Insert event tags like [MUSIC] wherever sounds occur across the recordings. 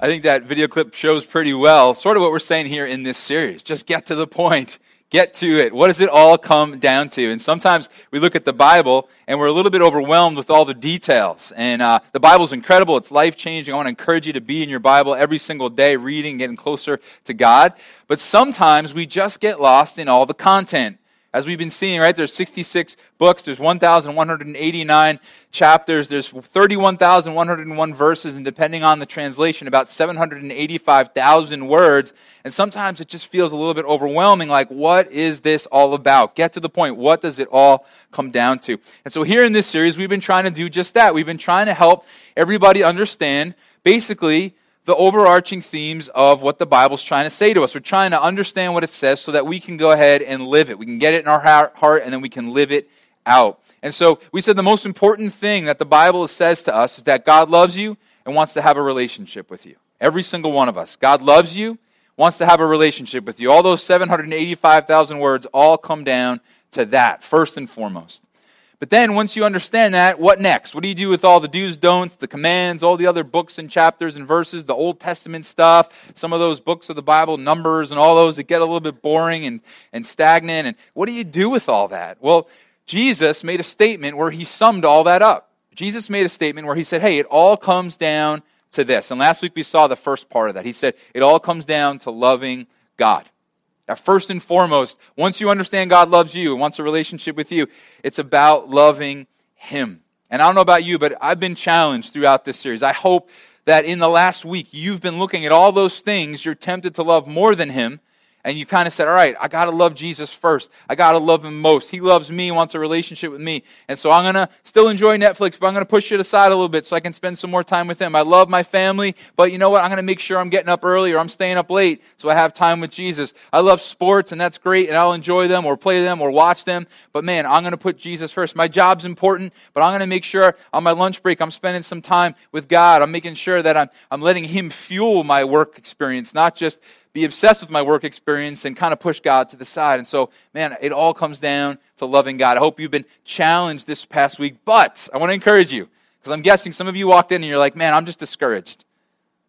I think that video clip shows pretty well sort of what we're saying here in this series. Just get to the point. Get to it. What does it all come down to? And sometimes we look at the Bible and we're a little bit overwhelmed with all the details. And uh, the Bible's incredible. It's life changing. I want to encourage you to be in your Bible every single day, reading, getting closer to God. But sometimes we just get lost in all the content. As we've been seeing, right, there's 66 books, there's 1,189 chapters, there's 31,101 verses, and depending on the translation, about 785,000 words. And sometimes it just feels a little bit overwhelming like, what is this all about? Get to the point. What does it all come down to? And so here in this series, we've been trying to do just that. We've been trying to help everybody understand basically the overarching themes of what the Bible's trying to say to us. We're trying to understand what it says so that we can go ahead and live it. We can get it in our heart and then we can live it out. And so we said the most important thing that the Bible says to us is that God loves you and wants to have a relationship with you. Every single one of us. God loves you, wants to have a relationship with you. All those 785,000 words all come down to that, first and foremost. But then, once you understand that, what next? What do you do with all the do's, don'ts, the commands, all the other books and chapters and verses, the Old Testament stuff, some of those books of the Bible, Numbers, and all those that get a little bit boring and, and stagnant? And what do you do with all that? Well, Jesus made a statement where he summed all that up. Jesus made a statement where he said, hey, it all comes down to this. And last week we saw the first part of that. He said, it all comes down to loving God. Now, first and foremost, once you understand God loves you and wants a relationship with you, it's about loving Him. And I don't know about you, but I've been challenged throughout this series. I hope that in the last week you've been looking at all those things you're tempted to love more than Him and you kind of said, All right, I got to love Jesus first. I got to love him most. He loves me, wants a relationship with me. And so I'm going to still enjoy Netflix, but I'm going to push it aside a little bit so I can spend some more time with him. I love my family, but you know what? I'm going to make sure I'm getting up early or I'm staying up late so I have time with Jesus. I love sports, and that's great, and I'll enjoy them or play them or watch them. But man, I'm going to put Jesus first. My job's important, but I'm going to make sure on my lunch break I'm spending some time with God. I'm making sure that I'm, I'm letting Him fuel my work experience, not just be obsessed with my work experience and kind of push God to the side. And so, man, it all comes down to loving God. I hope you've been challenged this past week, but I want to encourage you because I'm guessing some of you walked in and you're like, man, I'm just discouraged.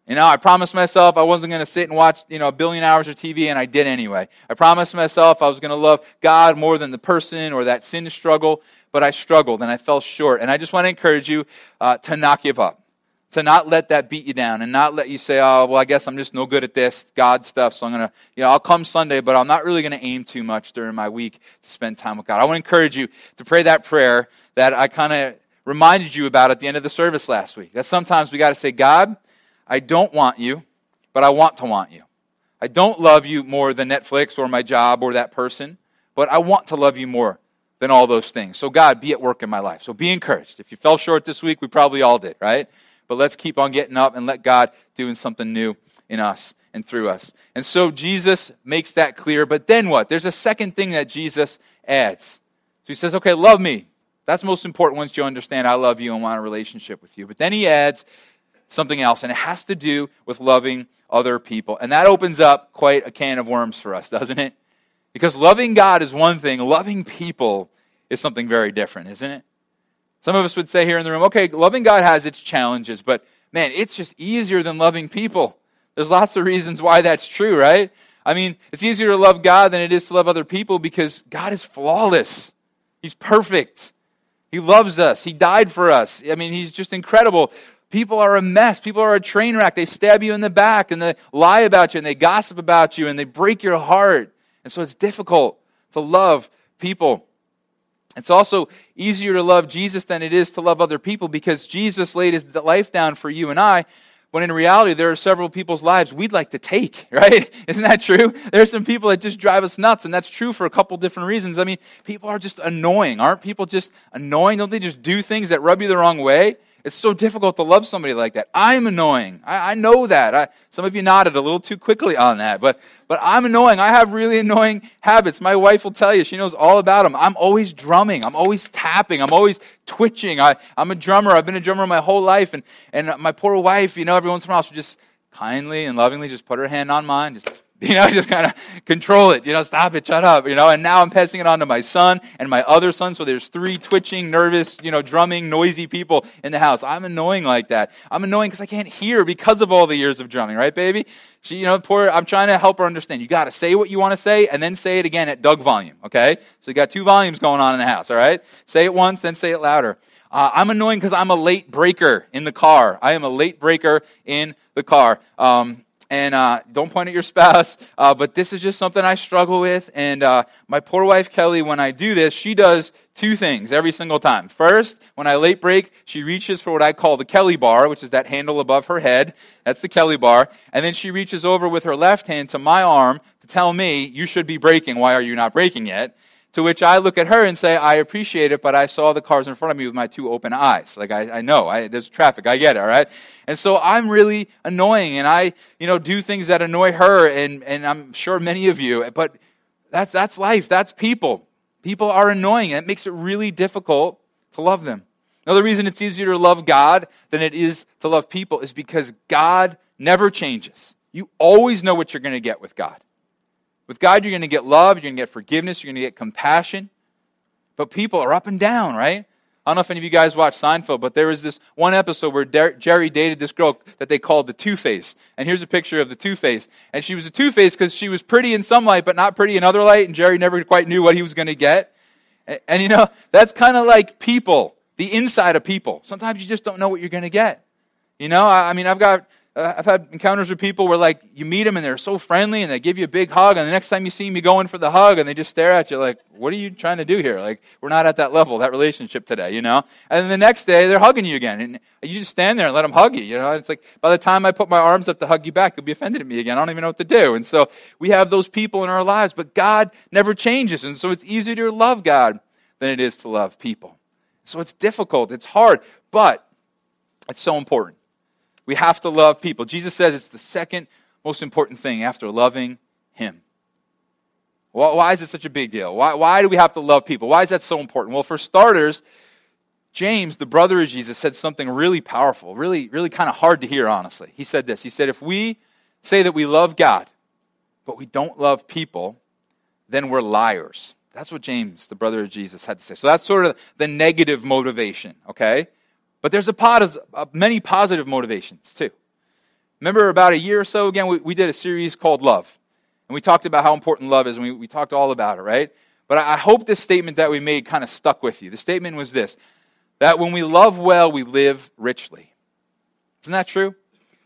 You know, I promised myself I wasn't going to sit and watch, you know, a billion hours of TV, and I did anyway. I promised myself I was going to love God more than the person or that sin struggle, but I struggled and I fell short. And I just want to encourage you uh, to not give up to not let that beat you down and not let you say, oh, well, I guess I'm just no good at this God stuff, so I'm going to, you know, I'll come Sunday, but I'm not really going to aim too much during my week to spend time with God. I want to encourage you to pray that prayer that I kind of reminded you about at the end of the service last week. That sometimes we got to say, God, I don't want you, but I want to want you. I don't love you more than Netflix or my job or that person, but I want to love you more than all those things. So, God, be at work in my life. So, be encouraged. If you fell short this week, we probably all did, right? But let's keep on getting up and let God doing something new in us and through us. And so Jesus makes that clear. But then what? There's a second thing that Jesus adds. So he says, okay, love me. That's most important once you understand I love you and want a relationship with you. But then he adds something else, and it has to do with loving other people. And that opens up quite a can of worms for us, [LAUGHS] doesn't it? Because loving God is one thing, loving people is something very different, isn't it? Some of us would say here in the room, okay, loving God has its challenges, but man, it's just easier than loving people. There's lots of reasons why that's true, right? I mean, it's easier to love God than it is to love other people because God is flawless. He's perfect. He loves us. He died for us. I mean, He's just incredible. People are a mess. People are a train wreck. They stab you in the back and they lie about you and they gossip about you and they break your heart. And so it's difficult to love people. It's also easier to love Jesus than it is to love other people because Jesus laid his life down for you and I. When in reality, there are several people's lives we'd like to take, [LAUGHS] right? Isn't that true? There's some people that just drive us nuts, and that's true for a couple different reasons. I mean, people are just annoying. Aren't people just annoying? Don't they just do things that rub you the wrong way? It's so difficult to love somebody like that. I'm annoying. I, I know that. I, some of you nodded a little too quickly on that, but, but I'm annoying. I have really annoying habits. My wife will tell you, she knows all about them. I'm always drumming. I'm always tapping. I'm always twitching. I, I'm a drummer. I've been a drummer my whole life. And, and my poor wife, you know, every once in a while she'll just kindly and lovingly just put her hand on mine, just [LAUGHS] You know, just kind of control it. You know, stop it, shut up. You know, and now I'm passing it on to my son and my other son. So there's three twitching, nervous, you know, drumming, noisy people in the house. I'm annoying like that. I'm annoying because I can't hear because of all the years of drumming, right, baby? She, you know, poor. I'm trying to help her understand. You got to say what you want to say and then say it again at Doug volume. Okay, so you got two volumes going on in the house. All right, say it once, then say it louder. Uh, I'm annoying because I'm a late breaker in the car. I am a late breaker in the car. Um, and uh, don't point at your spouse, uh, but this is just something I struggle with. And uh, my poor wife, Kelly, when I do this, she does two things every single time. First, when I late brake, she reaches for what I call the Kelly bar, which is that handle above her head. That's the Kelly bar. And then she reaches over with her left hand to my arm to tell me, You should be braking. Why are you not braking yet? To which I look at her and say, I appreciate it, but I saw the cars in front of me with my two open eyes. Like, I, I know, I, there's traffic, I get it, all right? And so I'm really annoying, and I, you know, do things that annoy her, and, and I'm sure many of you, but that's, that's life, that's people. People are annoying, and it makes it really difficult to love them. Another reason it's easier to love God than it is to love people is because God never changes. You always know what you're going to get with God. With God, you're going to get love, you're going to get forgiveness, you're going to get compassion. But people are up and down, right? I don't know if any of you guys watch Seinfeld, but there was this one episode where Der- Jerry dated this girl that they called the Two Face. And here's a picture of the Two Face. And she was a Two Face because she was pretty in some light, but not pretty in other light. And Jerry never quite knew what he was going to get. And, and you know, that's kind of like people, the inside of people. Sometimes you just don't know what you're going to get. You know, I, I mean, I've got Uh, I've had encounters with people where, like, you meet them and they're so friendly and they give you a big hug, and the next time you see me going for the hug and they just stare at you, like, what are you trying to do here? Like, we're not at that level, that relationship today, you know? And then the next day, they're hugging you again, and you just stand there and let them hug you, you know? It's like, by the time I put my arms up to hug you back, you'll be offended at me again. I don't even know what to do. And so we have those people in our lives, but God never changes, and so it's easier to love God than it is to love people. So it's difficult, it's hard, but it's so important. We have to love people. Jesus says it's the second most important thing after loving Him. Why is it such a big deal? Why, why do we have to love people? Why is that so important? Well, for starters, James, the brother of Jesus, said something really powerful, really, really kind of hard to hear, honestly. He said this He said, If we say that we love God, but we don't love people, then we're liars. That's what James, the brother of Jesus, had to say. So that's sort of the negative motivation, okay? But there's a pot of, uh, many positive motivations too. Remember about a year or so again, we, we did a series called Love. And we talked about how important love is, and we, we talked all about it, right? But I, I hope this statement that we made kind of stuck with you. The statement was this that when we love well, we live richly. Isn't that true?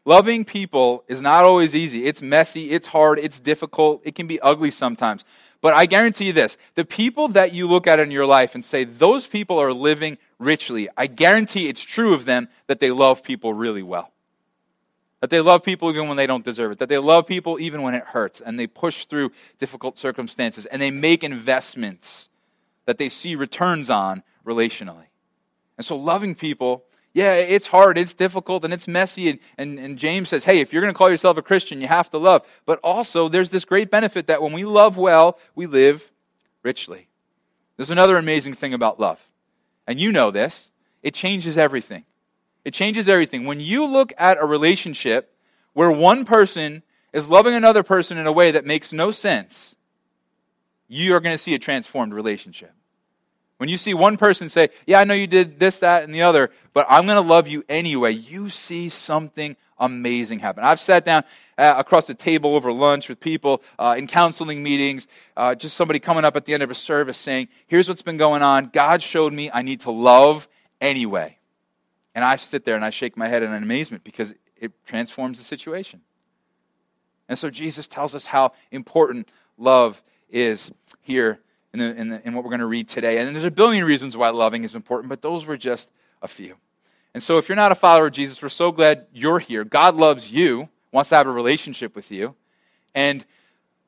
Loving people is not always easy. It's messy, it's hard, it's difficult, it can be ugly sometimes. But I guarantee you this the people that you look at in your life and say, those people are living richly, I guarantee it's true of them that they love people really well. That they love people even when they don't deserve it. That they love people even when it hurts. And they push through difficult circumstances. And they make investments that they see returns on relationally. And so loving people yeah, it's hard, it's difficult, and it's messy. And, and, and James says, hey, if you're going to call yourself a Christian, you have to love. But also, there's this great benefit that when we love well, we live richly. There's another amazing thing about love. And you know this it changes everything. It changes everything. When you look at a relationship where one person is loving another person in a way that makes no sense, you are going to see a transformed relationship. When you see one person say, Yeah, I know you did this, that, and the other, but I'm going to love you anyway, you see something amazing happen. I've sat down uh, across the table over lunch with people uh, in counseling meetings, uh, just somebody coming up at the end of a service saying, Here's what's been going on. God showed me I need to love anyway. And I sit there and I shake my head in amazement because it transforms the situation. And so Jesus tells us how important love is here in, the, in, the, in what we're going to read today. And there's a billion reasons why loving is important, but those were just a few. And so if you're not a follower of Jesus, we're so glad you're here. God loves you, wants to have a relationship with you. And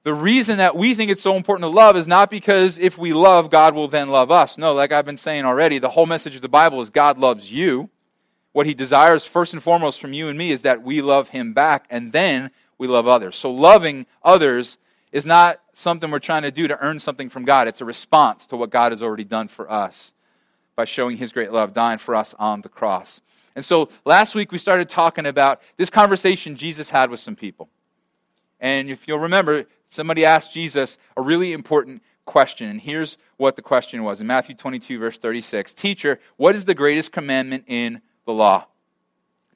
the reason that we think it's so important to love is not because if we love, God will then love us. No, like I've been saying already, the whole message of the Bible is God loves you. What he desires, first and foremost, from you and me is that we love him back, and then we love others. So loving others is not something we're trying to do to earn something from God. It's a response to what God has already done for us by showing his great love, dying for us on the cross. And so last week we started talking about this conversation Jesus had with some people. And if you'll remember, somebody asked Jesus a really important question. And here's what the question was in Matthew 22, verse 36 Teacher, what is the greatest commandment in the law?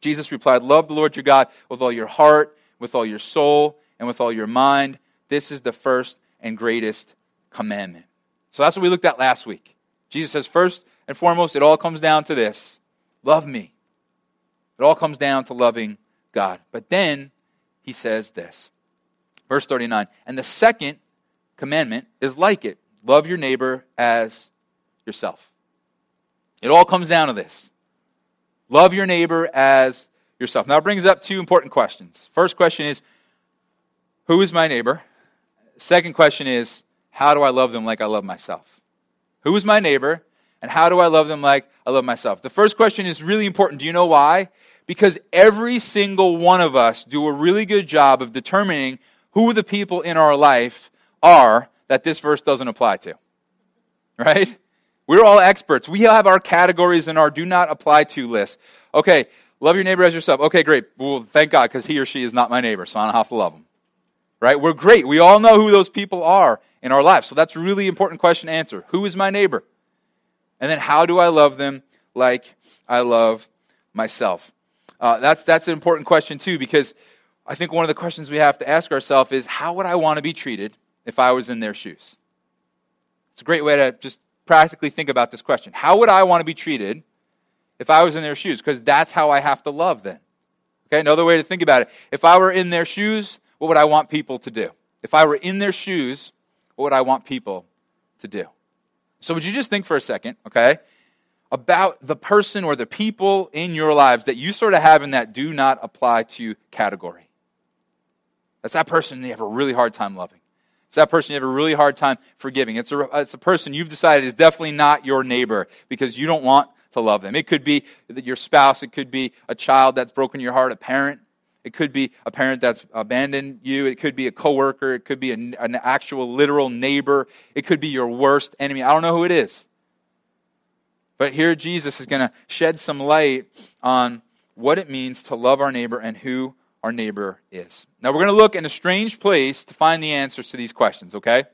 Jesus replied, Love the Lord your God with all your heart, with all your soul, and with all your mind. This is the first and greatest commandment. So that's what we looked at last week. Jesus says, first and foremost, it all comes down to this love me. It all comes down to loving God. But then he says this. Verse 39 And the second commandment is like it love your neighbor as yourself. It all comes down to this love your neighbor as yourself. Now, it brings up two important questions. First question is Who is my neighbor? Second question is How do I love them like I love myself? Who is my neighbor? And how do I love them like I love myself? The first question is really important. Do you know why? Because every single one of us do a really good job of determining who the people in our life are that this verse doesn't apply to. Right? We're all experts. We have our categories in our do not apply to list. Okay, love your neighbor as yourself. Okay, great. Well, thank God, because he or she is not my neighbor, so I don't have to love them. Right? We're great. We all know who those people are in our lives. So that's a really important question to answer. Who is my neighbor? And then how do I love them like I love myself? Uh, that's, that's an important question, too, because I think one of the questions we have to ask ourselves is how would I want to be treated if I was in their shoes? It's a great way to just practically think about this question. How would I want to be treated if I was in their shoes? Because that's how I have to love then. Okay, another way to think about it. If I were in their shoes, what would I want people to do? If I were in their shoes, what would I want people to do? So, would you just think for a second, okay, about the person or the people in your lives that you sort of have in that do not apply to category? That's that person you have a really hard time loving. It's that person you have a really hard time forgiving. It's a, it's a person you've decided is definitely not your neighbor because you don't want to love them. It could be your spouse, it could be a child that's broken your heart, a parent. It could be a parent that's abandoned you. It could be a coworker. It could be an, an actual literal neighbor. It could be your worst enemy. I don't know who it is. But here Jesus is going to shed some light on what it means to love our neighbor and who our neighbor is. Now, we're going to look in a strange place to find the answers to these questions, okay?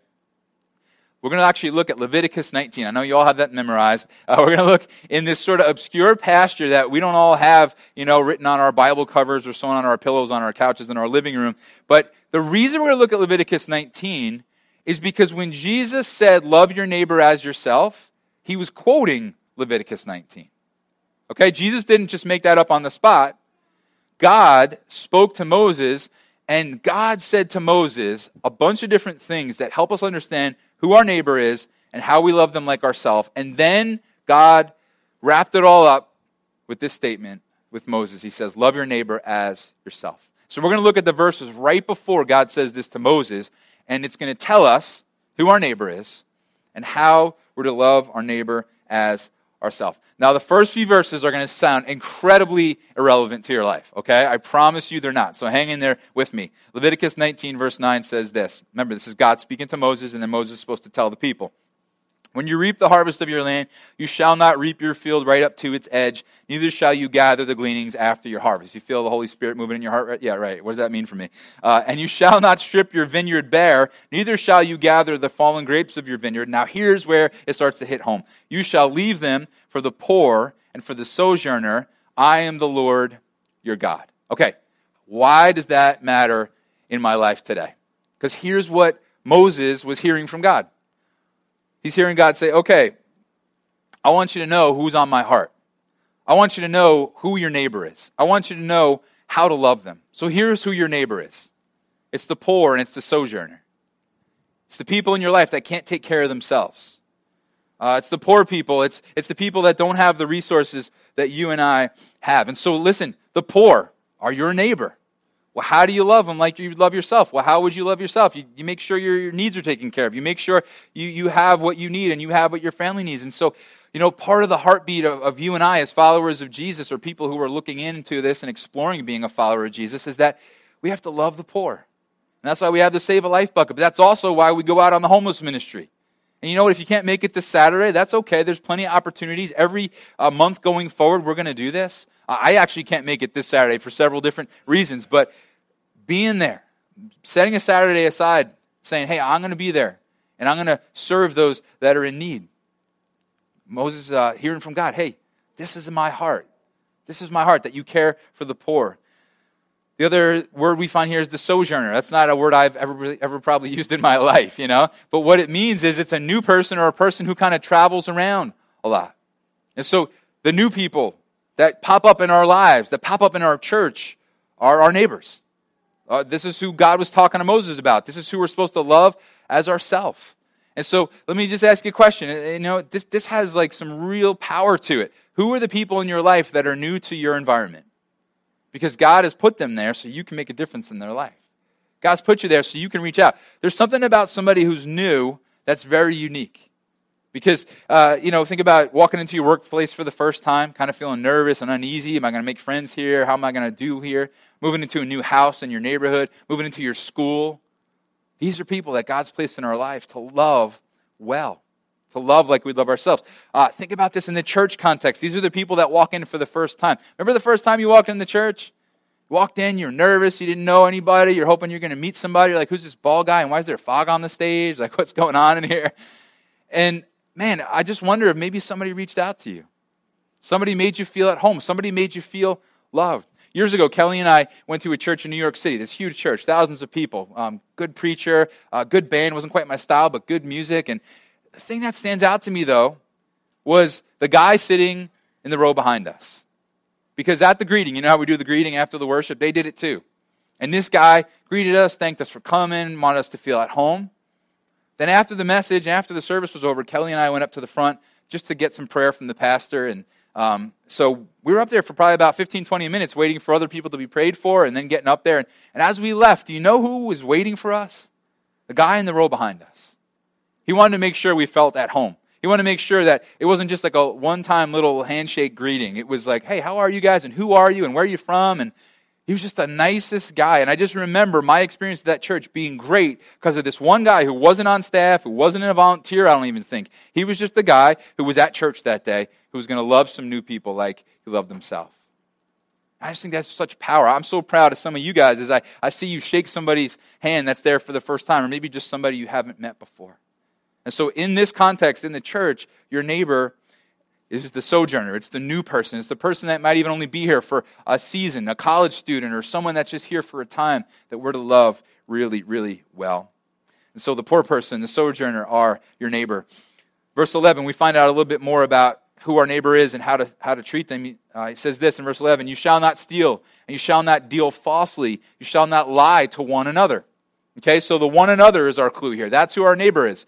We're going to actually look at Leviticus 19. I know you all have that memorized. Uh, we're going to look in this sort of obscure pasture that we don't all have, you know, written on our Bible covers or sewn on our pillows on our couches in our living room. But the reason we're going to look at Leviticus 19 is because when Jesus said, Love your neighbor as yourself, he was quoting Leviticus 19. Okay? Jesus didn't just make that up on the spot. God spoke to Moses, and God said to Moses a bunch of different things that help us understand who our neighbor is and how we love them like ourselves. And then God wrapped it all up with this statement with Moses. He says, Love your neighbor as yourself. So we're going to look at the verses right before God says this to Moses, and it's going to tell us who our neighbor is and how we're to love our neighbor as ourselves. Now, the first few verses are going to sound incredibly irrelevant to your life, okay? I promise you they're not. So hang in there with me. Leviticus 19, verse 9 says this. Remember, this is God speaking to Moses, and then Moses is supposed to tell the people. When you reap the harvest of your land, you shall not reap your field right up to its edge, neither shall you gather the gleanings after your harvest. You feel the Holy Spirit moving in your heart? Right? Yeah, right. What does that mean for me? Uh, and you shall not strip your vineyard bare, neither shall you gather the fallen grapes of your vineyard. Now, here's where it starts to hit home. You shall leave them for the poor and for the sojourner. I am the Lord your God. Okay, why does that matter in my life today? Because here's what Moses was hearing from God. He's hearing God say, okay, I want you to know who's on my heart. I want you to know who your neighbor is. I want you to know how to love them. So here's who your neighbor is it's the poor and it's the sojourner. It's the people in your life that can't take care of themselves. Uh, it's the poor people. It's, it's the people that don't have the resources that you and I have. And so, listen, the poor are your neighbor. Well, how do you love them like you love yourself? Well, how would you love yourself? You, you make sure your, your needs are taken care of. You make sure you, you have what you need and you have what your family needs. And so, you know, part of the heartbeat of, of you and I as followers of Jesus or people who are looking into this and exploring being a follower of Jesus is that we have to love the poor. And that's why we have the Save a Life bucket. But that's also why we go out on the homeless ministry. And you know what? If you can't make it this Saturday, that's okay. There's plenty of opportunities. Every uh, month going forward, we're going to do this. I actually can't make it this Saturday for several different reasons, but being there, setting a Saturday aside, saying, hey, I'm going to be there and I'm going to serve those that are in need. Moses uh, hearing from God, hey, this is my heart. This is my heart that you care for the poor. The other word we find here is the sojourner. That's not a word I've ever, ever probably [LAUGHS] used in my life, you know? But what it means is it's a new person or a person who kind of travels around a lot. And so the new people that pop up in our lives, that pop up in our church, are our neighbors. Uh, this is who God was talking to Moses about. This is who we're supposed to love as ourself. And so let me just ask you a question. You know, this, this has like some real power to it. Who are the people in your life that are new to your environment? Because God has put them there so you can make a difference in their life. God's put you there so you can reach out. There's something about somebody who's new that's very unique. Because, uh, you know, think about walking into your workplace for the first time, kind of feeling nervous and uneasy. Am I going to make friends here? How am I going to do here? Moving into a new house in your neighborhood, moving into your school. These are people that God's placed in our life to love well, to love like we love ourselves. Uh, think about this in the church context. These are the people that walk in for the first time. Remember the first time you walked in the church? Walked in, you're nervous, you didn't know anybody, you're hoping you're going to meet somebody. You're like, who's this ball guy? And why is there fog on the stage? Like, what's going on in here? And man, I just wonder if maybe somebody reached out to you. Somebody made you feel at home. Somebody made you feel loved. Years ago, Kelly and I went to a church in New York City, this huge church, thousands of people, um, good preacher, uh, good band, wasn't quite my style, but good music. And the thing that stands out to me, though, was the guy sitting in the row behind us. Because at the greeting, you know how we do the greeting after the worship? They did it too. And this guy greeted us, thanked us for coming, wanted us to feel at home. Then, after the message, after the service was over, Kelly and I went up to the front just to get some prayer from the pastor. And um, so we were up there for probably about 15, 20 minutes waiting for other people to be prayed for and then getting up there. And, and as we left, do you know who was waiting for us? The guy in the row behind us. He wanted to make sure we felt at home. He wanted to make sure that it wasn't just like a one time little handshake greeting. It was like, hey, how are you guys? And who are you? And where are you from? And he was just the nicest guy. And I just remember my experience at that church being great because of this one guy who wasn't on staff, who wasn't a volunteer, I don't even think. He was just the guy who was at church that day who was going to love some new people like he loved himself. I just think that's such power. I'm so proud of some of you guys as I, I see you shake somebody's hand that's there for the first time, or maybe just somebody you haven't met before. And so, in this context, in the church, your neighbor is the sojourner. It's the new person. It's the person that might even only be here for a season, a college student, or someone that's just here for a time that we're to love really, really well. And so, the poor person, the sojourner, are your neighbor. Verse 11, we find out a little bit more about who our neighbor is and how to, how to treat them. Uh, it says this in verse 11 You shall not steal, and you shall not deal falsely, you shall not lie to one another. Okay, so the one another is our clue here. That's who our neighbor is.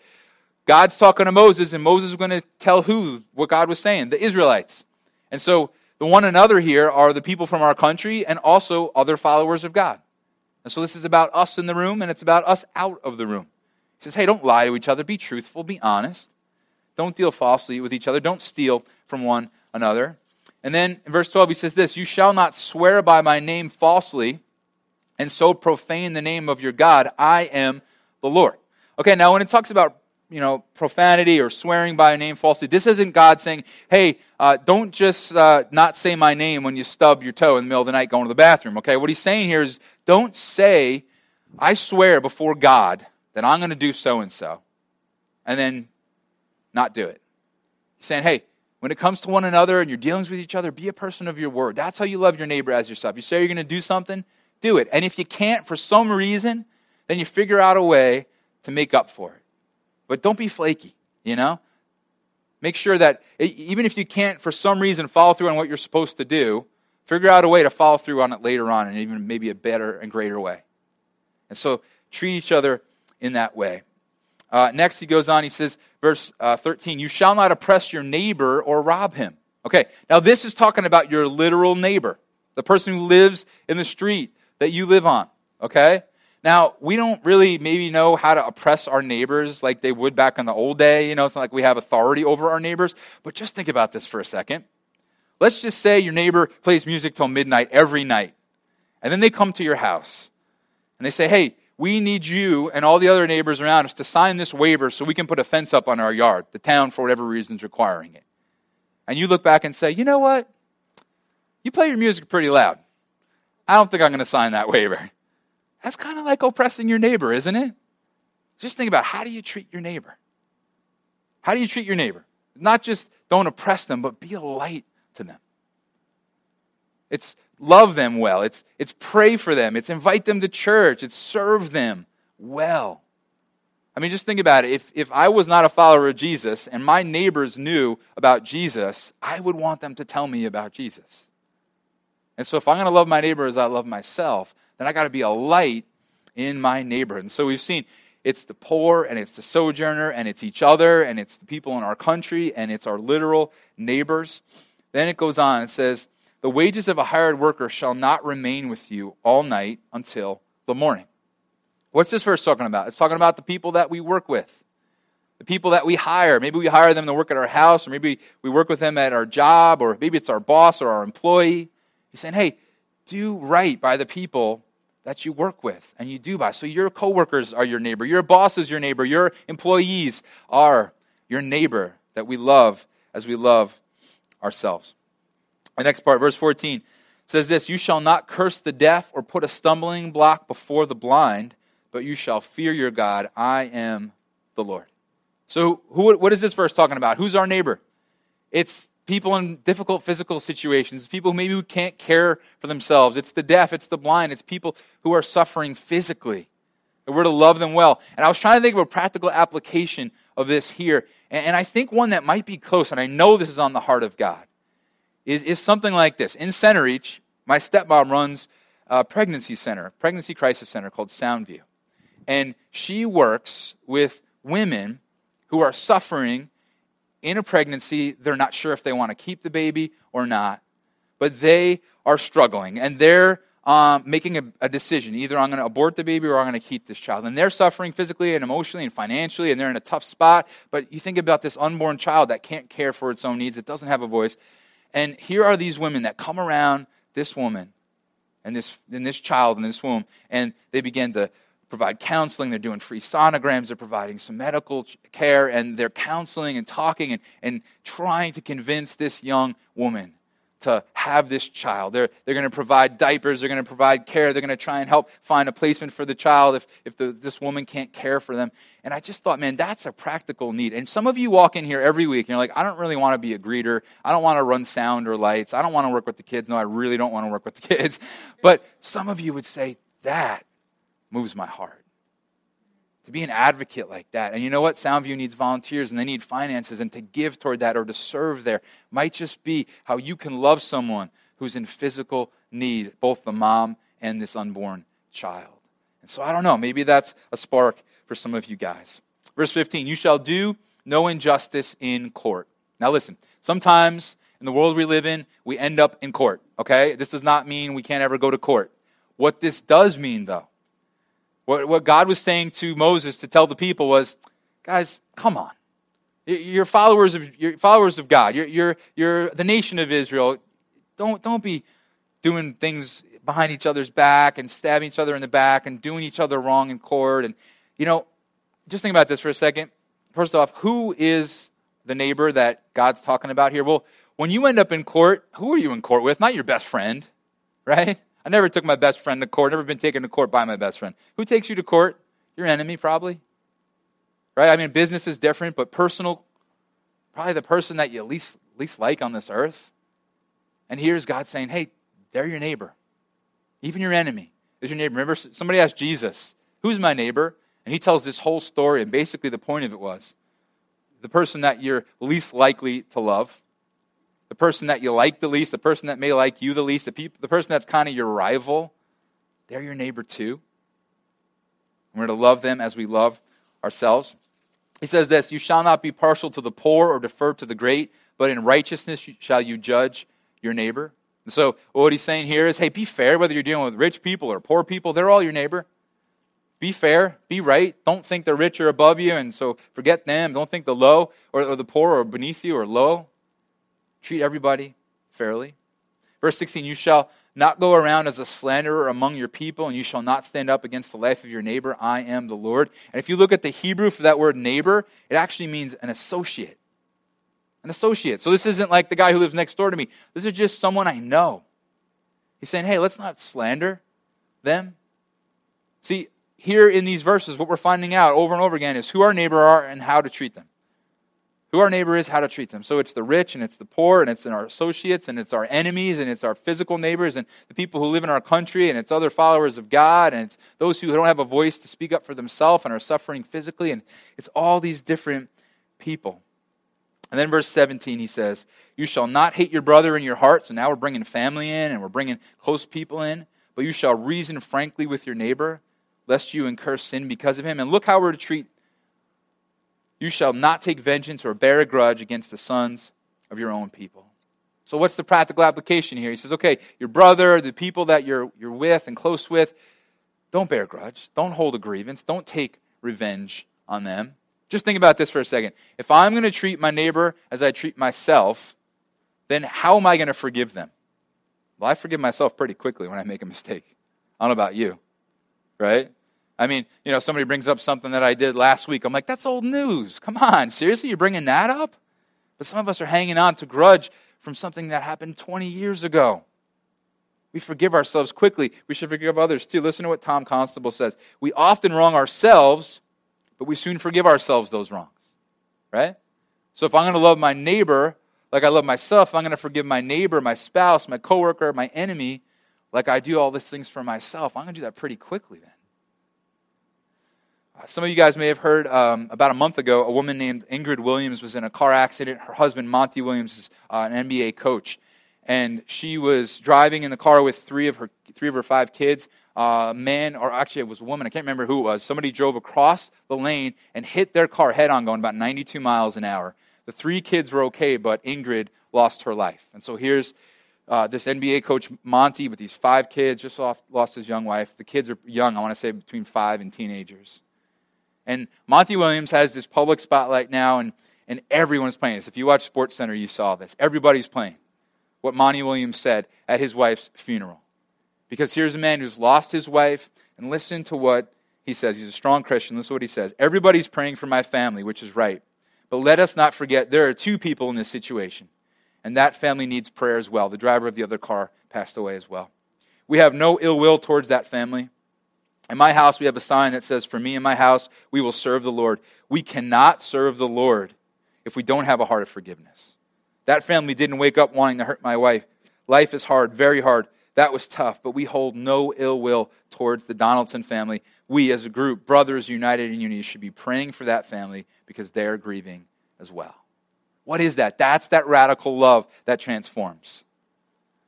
God's talking to Moses, and Moses is going to tell who what God was saying the Israelites. And so the one another here are the people from our country and also other followers of God. And so this is about us in the room, and it's about us out of the room. He says, hey, don't lie to each other. Be truthful. Be honest. Don't deal falsely with each other. Don't steal from one another. And then in verse 12, he says this You shall not swear by my name falsely and so profane the name of your God. I am the Lord. Okay, now when it talks about you know profanity or swearing by a name falsely, this isn't God saying, "Hey, uh, don't just uh, not say my name when you stub your toe in the middle of the night going to the bathroom." Okay, what he's saying here is, don't say, "I swear before God that I'm going to do so and so," and then not do it. He's saying, hey, when it comes to one another and your dealings with each other, be a person of your word. That's how you love your neighbor as yourself. You say you're going to do something, do it. And if you can't for some reason, then you figure out a way to make up for it. But don't be flaky, you know? Make sure that even if you can't for some reason follow through on what you're supposed to do, figure out a way to follow through on it later on and even maybe a better and greater way. And so treat each other in that way. Uh, next, he goes on, he says, verse uh, 13, You shall not oppress your neighbor or rob him. Okay, now this is talking about your literal neighbor, the person who lives in the street that you live on. Okay? Now, we don't really maybe know how to oppress our neighbors like they would back in the old day. You know, it's not like we have authority over our neighbors. But just think about this for a second. Let's just say your neighbor plays music till midnight every night. And then they come to your house and they say, Hey, we need you and all the other neighbors around us to sign this waiver so we can put a fence up on our yard. The town, for whatever reason, is requiring it. And you look back and say, you know what? You play your music pretty loud. I don't think I'm going to sign that [LAUGHS] waiver. That's kind of like oppressing your neighbor, isn't it? Just think about how do you treat your neighbor? How do you treat your neighbor? Not just don't oppress them, but be a light to them. It's love them well. It's, it's pray for them. It's invite them to church. It's serve them well. I mean, just think about it. If, if I was not a follower of Jesus and my neighbors knew about Jesus, I would want them to tell me about Jesus. And so if I'm going to love my neighbor as I love myself, then I got to be a light in my neighborhood. And so we've seen it's the poor and it's the sojourner and it's each other and it's the people in our country and it's our literal neighbors. Then it goes on. and says, The wages of a hired worker shall not remain with you all night until the morning. What's this verse talking about? It's talking about the people that we work with, the people that we hire. Maybe we hire them to work at our house, or maybe we work with them at our job, or maybe it's our boss or our employee. He's saying, hey, do right by the people that you work with and you do by. So your coworkers are your neighbor, your boss is your neighbor, your employees are your neighbor that we love as we love ourselves. The next part, verse 14, says this You shall not curse the deaf or put a stumbling block before the blind, but you shall fear your God. I am the Lord. So, who, what is this verse talking about? Who's our neighbor? It's people in difficult physical situations, people maybe who can't care for themselves. It's the deaf, it's the blind, it's people who are suffering physically. And we're to love them well. And I was trying to think of a practical application of this here. And, and I think one that might be close, and I know this is on the heart of God, is, is something like this. In Centereach, my stepmom runs a pregnancy center, pregnancy crisis center called Soundview. And she works with women who are suffering in a pregnancy. They're not sure if they want to keep the baby or not, but they are struggling and they're um, making a, a, decision. Either I'm going to abort the baby or I'm going to keep this child. And they're suffering physically and emotionally and financially, and they're in a tough spot. But you think about this unborn child that can't care for its own needs, it doesn't have a voice. And here are these women that come around this woman and this, and this child in this womb, and they begin to provide counseling. They're doing free sonograms. They're providing some medical care, and they're counseling and talking and, and trying to convince this young woman to have this child. They're, they're going to provide diapers. They're going to provide care. They're going to try and help find a placement for the child if, if the, this woman can't care for them. And I just thought, man, that's a practical need. And some of you walk in here every week and you're like, I don't really want to be a greeter. I don't want to run sound or lights. I don't want to work with the kids. No, I really don't want to work with the [LAUGHS] kids. But some of you would say, that moves my heart. To be an advocate like that. And you know what? Soundview needs volunteers and they need finances, and to give toward that or to serve there might just be how you can love someone who's in physical need, both the mom and this unborn child. And so I don't know, maybe that's a spark for some of you guys. Verse 15 You shall do no injustice in court. Now listen, sometimes in the world we live in, we end up in court, okay? This does not mean we can't ever go to court. What this does mean, though, what, what God was saying to Moses to tell the people was, guys, come on. You're followers of, you're followers of God. You're, you're, you're the nation of Israel. Don't, don't be doing things behind each other's back and stabbing each other in the back and doing each other wrong in court. And, you know, just think about this for a second. First off, who is the neighbor that God's talking about here? Well, when you end up in court, who are you in court with? Not your best friend, right? I never took my best friend to court, never been taken to court by my best friend. Who takes you to court? Your enemy, probably. Right? I mean, business is different, but personal, probably the person that you least, least like on this earth. And here's God saying, hey, they're your neighbor. Even your enemy is your neighbor. Remember, somebody asked Jesus, who's my neighbor? And he tells this whole story, and basically the point of it was the person that you're least likely to love the person that you like the least, the person that may like you the least, the, people, the person that's kind of your rival, they're your neighbor too. And we're to love them as we love ourselves. He says this You shall not be partial to the poor or defer to the great, but in righteousness shall you judge your neighbor. And so, what he's saying here is hey, be fair, whether you're dealing with rich people or poor people, they're all your neighbor. Be fair, be right. Don't think the rich are above you, and so forget them. Don't think the low or, or the poor are beneath you or low. Treat everybody fairly. Verse 16, you shall not go around as a slanderer among your people, and you shall not stand up against the life of your neighbor. I am the Lord. And if you look at the Hebrew for that word neighbor, it actually means an associate. An associate. So this isn't like the guy who lives next door to me. This is just someone I know. He's saying, hey, let's not slander them. See, here in these verses, what we're finding out over and over again is who our neighbor are and how to treat them. Who our neighbor is, how to treat them. So it's the rich and it's the poor and it's in our associates and it's our enemies and it's our physical neighbors and the people who live in our country and it's other followers of God and it's those who don't have a voice to speak up for themselves and are suffering physically and it's all these different people. And then verse 17, he says, You shall not hate your brother in your heart. So now we're bringing family in and we're bringing close people in. But you shall reason frankly with your neighbor, lest you incur sin because of him. And look how we're to treat. You shall not take vengeance or bear a grudge against the sons of your own people. So, what's the practical application here? He says, okay, your brother, the people that you're, you're with and close with, don't bear a grudge. Don't hold a grievance. Don't take revenge on them. Just think about this for a second. If I'm going to treat my neighbor as I treat myself, then how am I going to forgive them? Well, I forgive myself pretty quickly when I make a mistake. I don't know about you, right? I mean, you know, somebody brings up something that I did last week. I'm like, that's old news. Come on, seriously, you're bringing that up? But some of us are hanging on to grudge from something that happened 20 years ago. We forgive ourselves quickly. We should forgive others too. Listen to what Tom Constable says. We often wrong ourselves but we soon forgive ourselves those wrongs, right? So if I'm going to love my neighbor like I love myself, I'm going to forgive my neighbor, my spouse, my coworker, my enemy, like I do all these things for myself. I'm going to do that pretty quickly then. Uh, some of you guys may have heard um, about a month ago, a woman named Ingrid Williams was in a car accident. Her husband, Monty Williams, is uh, an NBA coach. And she was driving in the car with three of her, three of her five kids uh, man, or actually it was a woman, I can't remember who it was, somebody drove across the lane and hit their car head on, going about 92 miles an hour. The three kids were okay, but Ingrid lost her life. And so here's uh, this NBA coach, Monty, with these five kids, just lost, lost his young wife. The kids are young, I want to say between five and teenagers. And Monty Williams has this public spotlight now, and, and everyone's playing this. If you watch SportsCenter, you saw this. Everybody's playing what Monty Williams said at his wife's funeral. Because here's a man who's lost his wife, and listen to what he says. He's a strong Christian. Listen to what he says. Everybody's praying for my family, which is right. But let us not forget there are two people in this situation, and that family needs prayer as well. The driver of the other car passed away as well. We have no ill will towards that family. In my house, we have a sign that says, For me and my house, we will serve the Lord. We cannot serve the Lord if we don't have a heart of forgiveness. That family didn't wake up wanting to hurt my wife. Life is hard, very hard. That was tough, but we hold no ill will towards the Donaldson family. We, as a group, brothers united in unity, should be praying for that family because they are grieving as well. What is that? That's that radical love that transforms.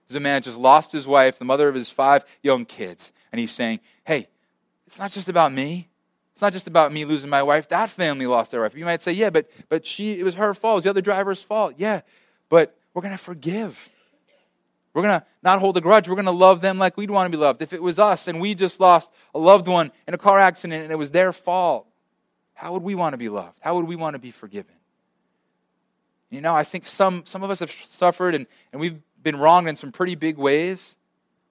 There's a man just lost his wife, the mother of his five young kids, and he's saying, Hey, it's not just about me. It's not just about me losing my wife. That family lost their wife. You might say, Yeah, but but she it was her fault. It was the other driver's fault. Yeah, but we're gonna forgive. We're to not hold a grudge. We're to love them like we'd want to be loved. If it was us and we just lost a loved one in a car accident and it was their fault, how would we want to be loved? How would we want to be forgiven? You know, I think some, some of us have suffered and, and we've been wronged in some pretty big ways.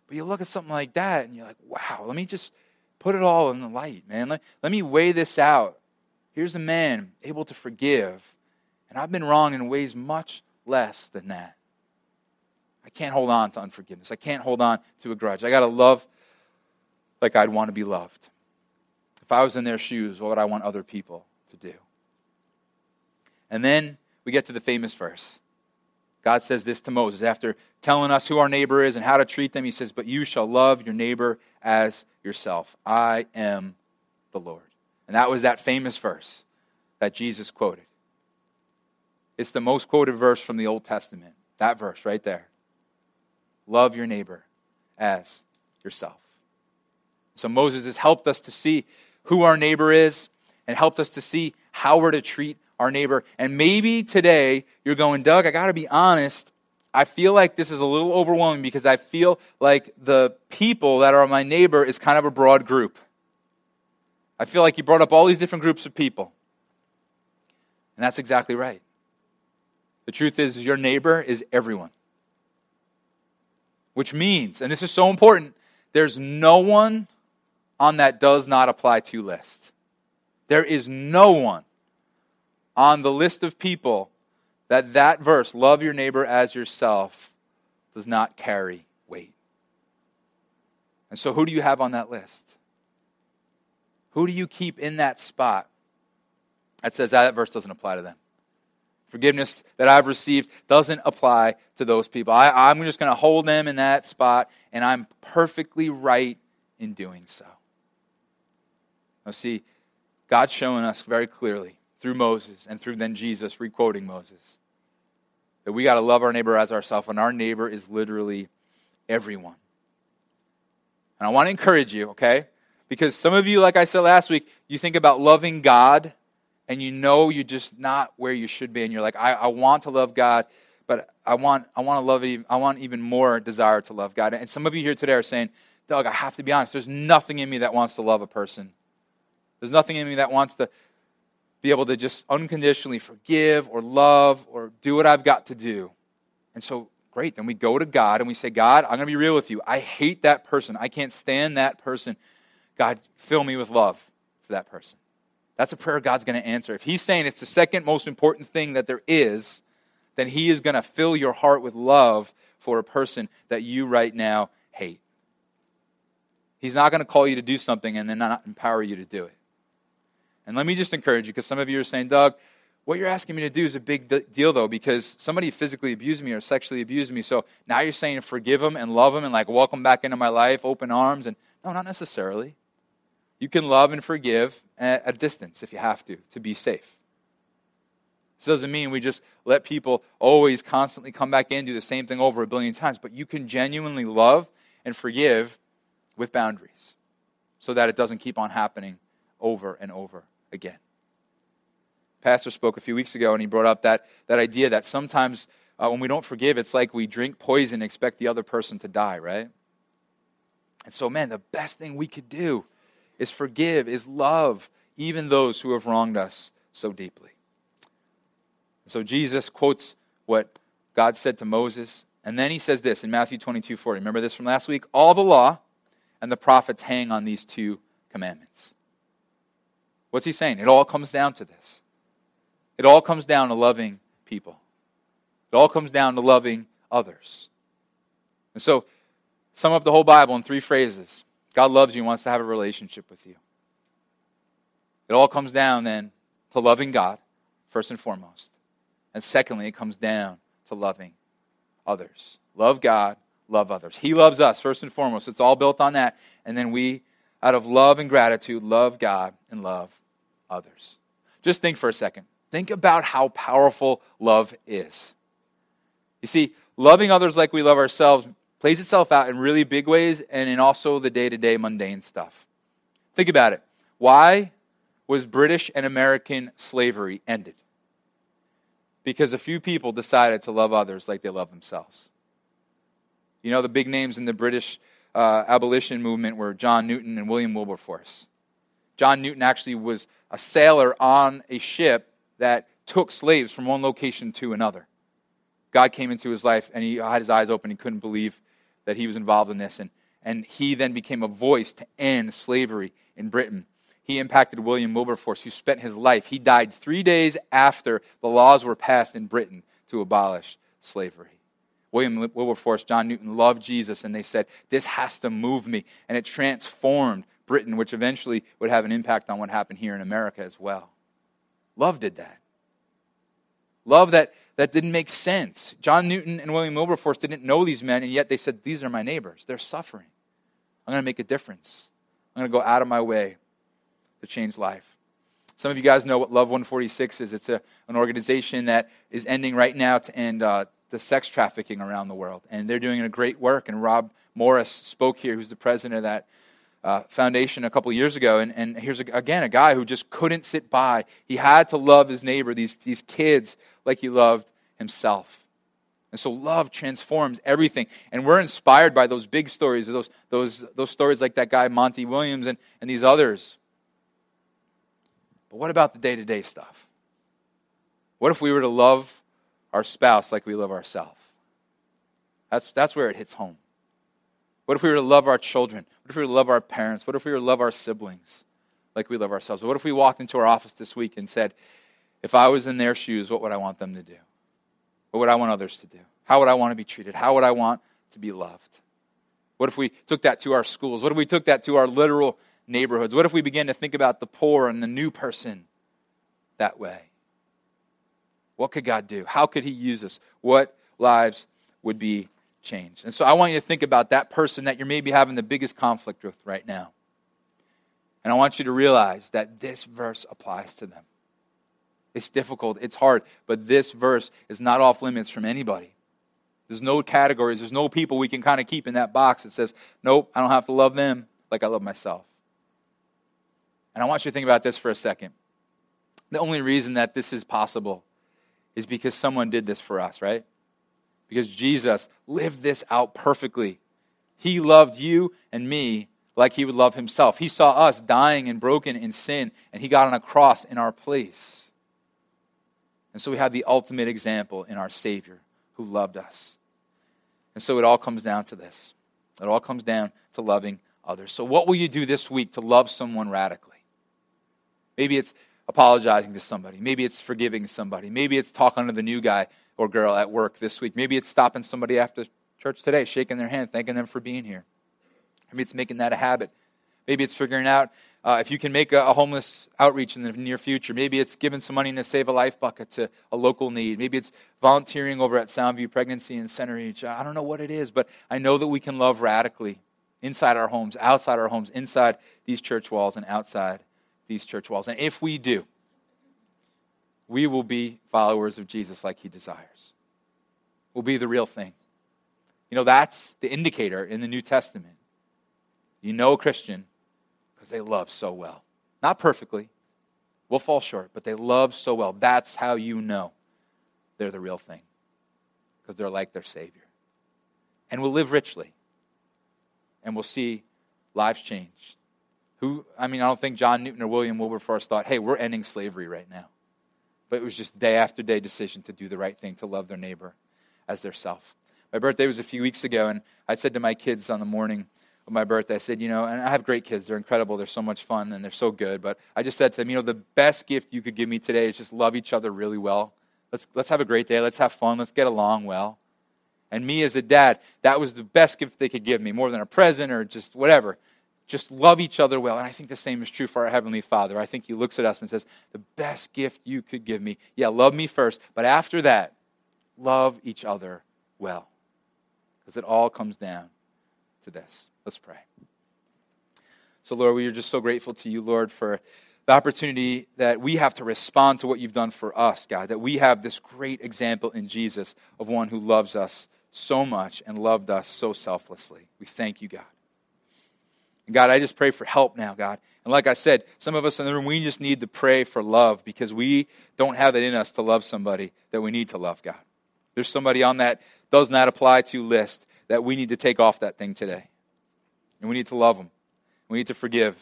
But you look at something like that and you're like, wow, let me just put it all in the light, man. Let, let me weigh this out. Here's a man able to forgive, and I've been wrong in ways much less than that. I can't hold on to unforgiveness. I can't hold on to a grudge. I got to love like I'd want to be loved. If I was in their shoes, what would I want other people to do? And then we get to the famous verse. God says this to Moses after telling us who our neighbor is and how to treat them. He says, But you shall love your neighbor as yourself. I am the Lord. And that was that famous verse that Jesus quoted. It's the most quoted verse from the Old Testament. That verse right there. Love your neighbor as yourself. So Moses has helped us to see who our neighbor is and helped us to see how we're to treat our neighbor. And maybe today you're going, Doug, I got to be honest. I feel like this is a little overwhelming because I feel like the people that are my neighbor is kind of a broad group. I feel like you brought up all these different groups of people. And that's exactly right. The truth is, your neighbor is everyone. Which means, and this is so important, there's no one on that does not apply to list. There is no one on the list of people that that verse, love your neighbor as yourself, does not carry weight. And so, who do you have on that list? Who do you keep in that spot? That says that verse doesn't apply to them. Forgiveness that I've received doesn't apply to those people. I, am just going to hold them in that spot, and I'm perfectly right in doing so. Now, see, God's showing us very clearly through Moses and through then Jesus requoting Moses that we got to love our neighbor as ourselves, and our neighbor is literally everyone. And I want to encourage you, okay? Because some of you, like I said last week, you think about loving God and you know you're just not where you should be, and you're like, I, I want to love God, but I want, I want to love even, I want even more desire to love God. And some of you here today are saying, Doug, I have to be honest, there's nothing in me that wants to love a person. There's nothing in me that wants to be able to just unconditionally forgive or love or do what I've got to do. And so, great, then we go to God and we say, God, I'm going to be real with you. I hate that person. I can't stand that person. God, fill me with love for that person. That's a prayer God's going to answer. If He's saying it's the second most important thing that there is, then He is going to fill your heart with love for a person that you right now hate. He's not going to call you to do something and then not empower you to do it. And let me just encourage you, because some of you are saying, Doug, what you're asking me to do is a big deal, though, because somebody physically abused me or sexually abused me. So now you're saying forgive them and love them and like welcome back into my life, open arms. And no, not necessarily. You can love and forgive at a distance if you have to, to be safe. This doesn't mean we just let people always constantly come back in, do the same thing over a billion times, but you can genuinely love and forgive with boundaries so that it doesn't keep on happening over and over again. Pastor spoke a few weeks ago and he brought up that, that idea that sometimes uh, when we don't forgive, it's like we drink poison and expect the other person to die, right? And so, man, the best thing we could do is forgive, is love even those who have wronged us so deeply. So Jesus quotes what God said to Moses, and then he says this in Matthew 22 40. Remember this from last week? All the law and the prophets hang on these two commandments. What's he saying? It all comes down to this. It all comes down to loving people. It all comes down to loving others. And so, sum up the whole Bible in three phrases God loves you wants to have a relationship with you. It all comes down then to loving God, first and foremost. And secondly, it comes down to loving others. Love God, love others. He loves us, first and foremost. It's all built on that. And then we, out of love and gratitude, love God and love others. Just think for a second. Think about how powerful love is. You see, loving others like we love ourselves plays itself out in really big ways and in also the day to day mundane stuff. Think about it. Why was British and American slavery ended? Because a few people decided to love others like they love themselves. You know, the big names in the British uh, abolition movement were John Newton and William Wilberforce. John Newton actually was a sailor on a ship that took slaves from one location to another. God came into his life and he had his eyes open. He couldn't believe that he was involved in this. And, and he then became a voice to end slavery in Britain. He impacted William Wilberforce, who spent his life. He died three days after the laws were passed in Britain to abolish slavery. William Wilberforce, John Newton loved Jesus, and they said, This has to move me. And it transformed Britain, which eventually would have an impact on what happened here in America as well. Love did that. Love that that didn't make sense. John Newton and William Wilberforce didn't know these men, and yet they said, These are my neighbors. They're suffering. I'm going to make a difference. I'm going to go out of my way to change life. Some of you guys know what Love 146 is. It's a, an organization that is ending right now to end uh, the sex trafficking around the world. And they're doing a great work. And Rob Morris spoke here, who's the president of that uh, foundation a couple years ago. And, and here's, a, again, a guy who just couldn't sit by. He had to love his neighbor, these, these kids, like he loved himself. And so love transforms everything. And we're inspired by those big stories, those, those, those stories like that guy Monty Williams and, and these others. But what about the day to day stuff? What if we were to love our spouse like we love ourselves? That's, that's where it hits home. What if we were to love our children? What if we love our parents? What if we love our siblings like we love ourselves? What if we walked into our office this week and said, if I was in their shoes, what would I want them to do? What would I want others to do? How would I want to be treated? How would I want to be loved? What if we took that to our schools? What if we took that to our literal neighborhoods? What if we begin to think about the poor and the new person that way? What could God do? How could He use us? What lives would be changed? And so I want you to think about that person that you're maybe having the biggest conflict with right now. And I want you to realize that this verse applies to them. It's difficult, it's hard, but this verse is not off limits from anybody. There's no categories, there's no people we can kind of keep in that box that says, nope, I don't have to love them like I love myself. And I want you to think about this for a second. The only reason that this is possible is because someone did this for us, right? Because Jesus lived this out perfectly. He loved you and me like he would love himself. He saw us dying and broken in sin, and he got on a cross in our place. And so we have the ultimate example in our Savior who loved us. And so it all comes down to this it all comes down to loving others. So, what will you do this week to love someone radically? Maybe it's apologizing to somebody. Maybe it's forgiving somebody. Maybe it's talking to the new guy or girl at work this week. Maybe it's stopping somebody after church today, shaking their hand, thanking them for being here. Maybe it's making that a habit. Maybe it's figuring out uh, if you can make a, a, homeless outreach in the near future. Maybe it's giving some money to save a life bucket to a local need. Maybe it's volunteering over at Soundview Pregnancy and Centereach. I don't know what it is, but I know that we can love radically inside our homes, outside our homes, inside these church walls, and outside these church walls. And if we do, we will be followers of Jesus like he desires. We'll be the real thing. You know, that's the indicator in the New Testament. You know a Christian because they love so well. Not perfectly. We'll fall short, but they love so well. That's how you know they're the real thing because they're like their Savior. And we'll live richly and we'll see lives changed who, I mean, I don't think John Newton or William Wilberforce thought, hey, we're ending slavery right now. But it was just day after day decision to do the right thing, to love their neighbor as their self. My birthday was a few weeks ago, and I said to my kids on the morning of my birthday, I said, you know, and I have great kids. They're incredible. They're so much fun, and they're so good. But I just said to them, you know, the best gift you could give me today is just love each other really well. Let's, let's have a great day. Let's have fun. Let's get along well. And me as a dad, that was the best gift they could give me, more than a present or just whatever just love each other well. And I think the same is true for our Heavenly Father. I think He looks at us and says, The best gift you could give me, yeah, love me first, but after that, love each other well. Because it all comes down to this. Let's pray. So, Lord, we are just so grateful to you, Lord, for the opportunity that we have to respond to what you've done for us, God, that we have this great example in Jesus of one who loves us so much and loved us so selflessly. We thank you, God. And God, I just pray for help now, God. And like I said, some of us in the room, we just need to pray for love because we don't have it in us to love somebody that we need to love, God. There's somebody on that does not apply to list that we need to take off that thing today. And we need to love them. We need to forgive.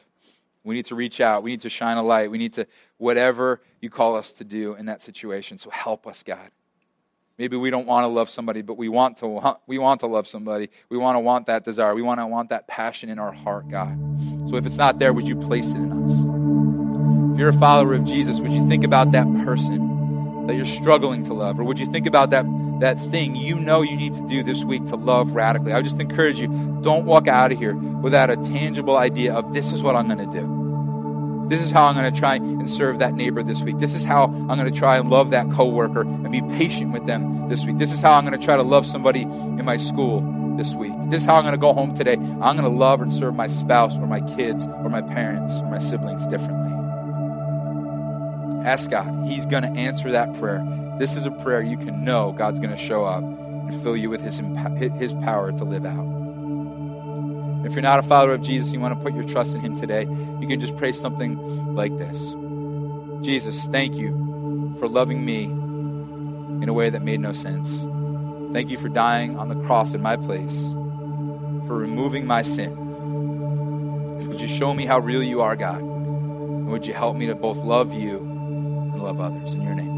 We need to reach out. We need to shine a light. We need to, whatever you call us to do in that situation. So help us, God. Maybe we don't want to love somebody, but we want to want, we want to love somebody. We want to want that desire. We want to want that passion in our heart, God. So if it's not there, would you place it in us? If you're a follower of Jesus, would you think about that person that you're struggling to love? Or would you think about that, that thing you know you need to do this week to love radically? I would just encourage you, don't walk out of here without a tangible idea of this is what I'm going to do. This is how I'm going to try and serve that neighbor this week. This is how I'm going to try and love that coworker and be patient with them this week. This is how I'm going to try to love somebody in my school this week. This is how I'm going to go home today. I'm going to love and serve my spouse or my kids or my parents or my siblings differently. Ask God. He's going to answer that prayer. This is a prayer you can know God's going to show up and fill you with his, his power to live out. If you're not a follower of Jesus, you want to put your trust in Him today, you can just pray something like this Jesus, thank you for loving me in a way that made no sense. Thank you for dying on the cross in my place, for removing my sin. Would you show me how real you are, God? And would you help me to both love you and love others? In your name.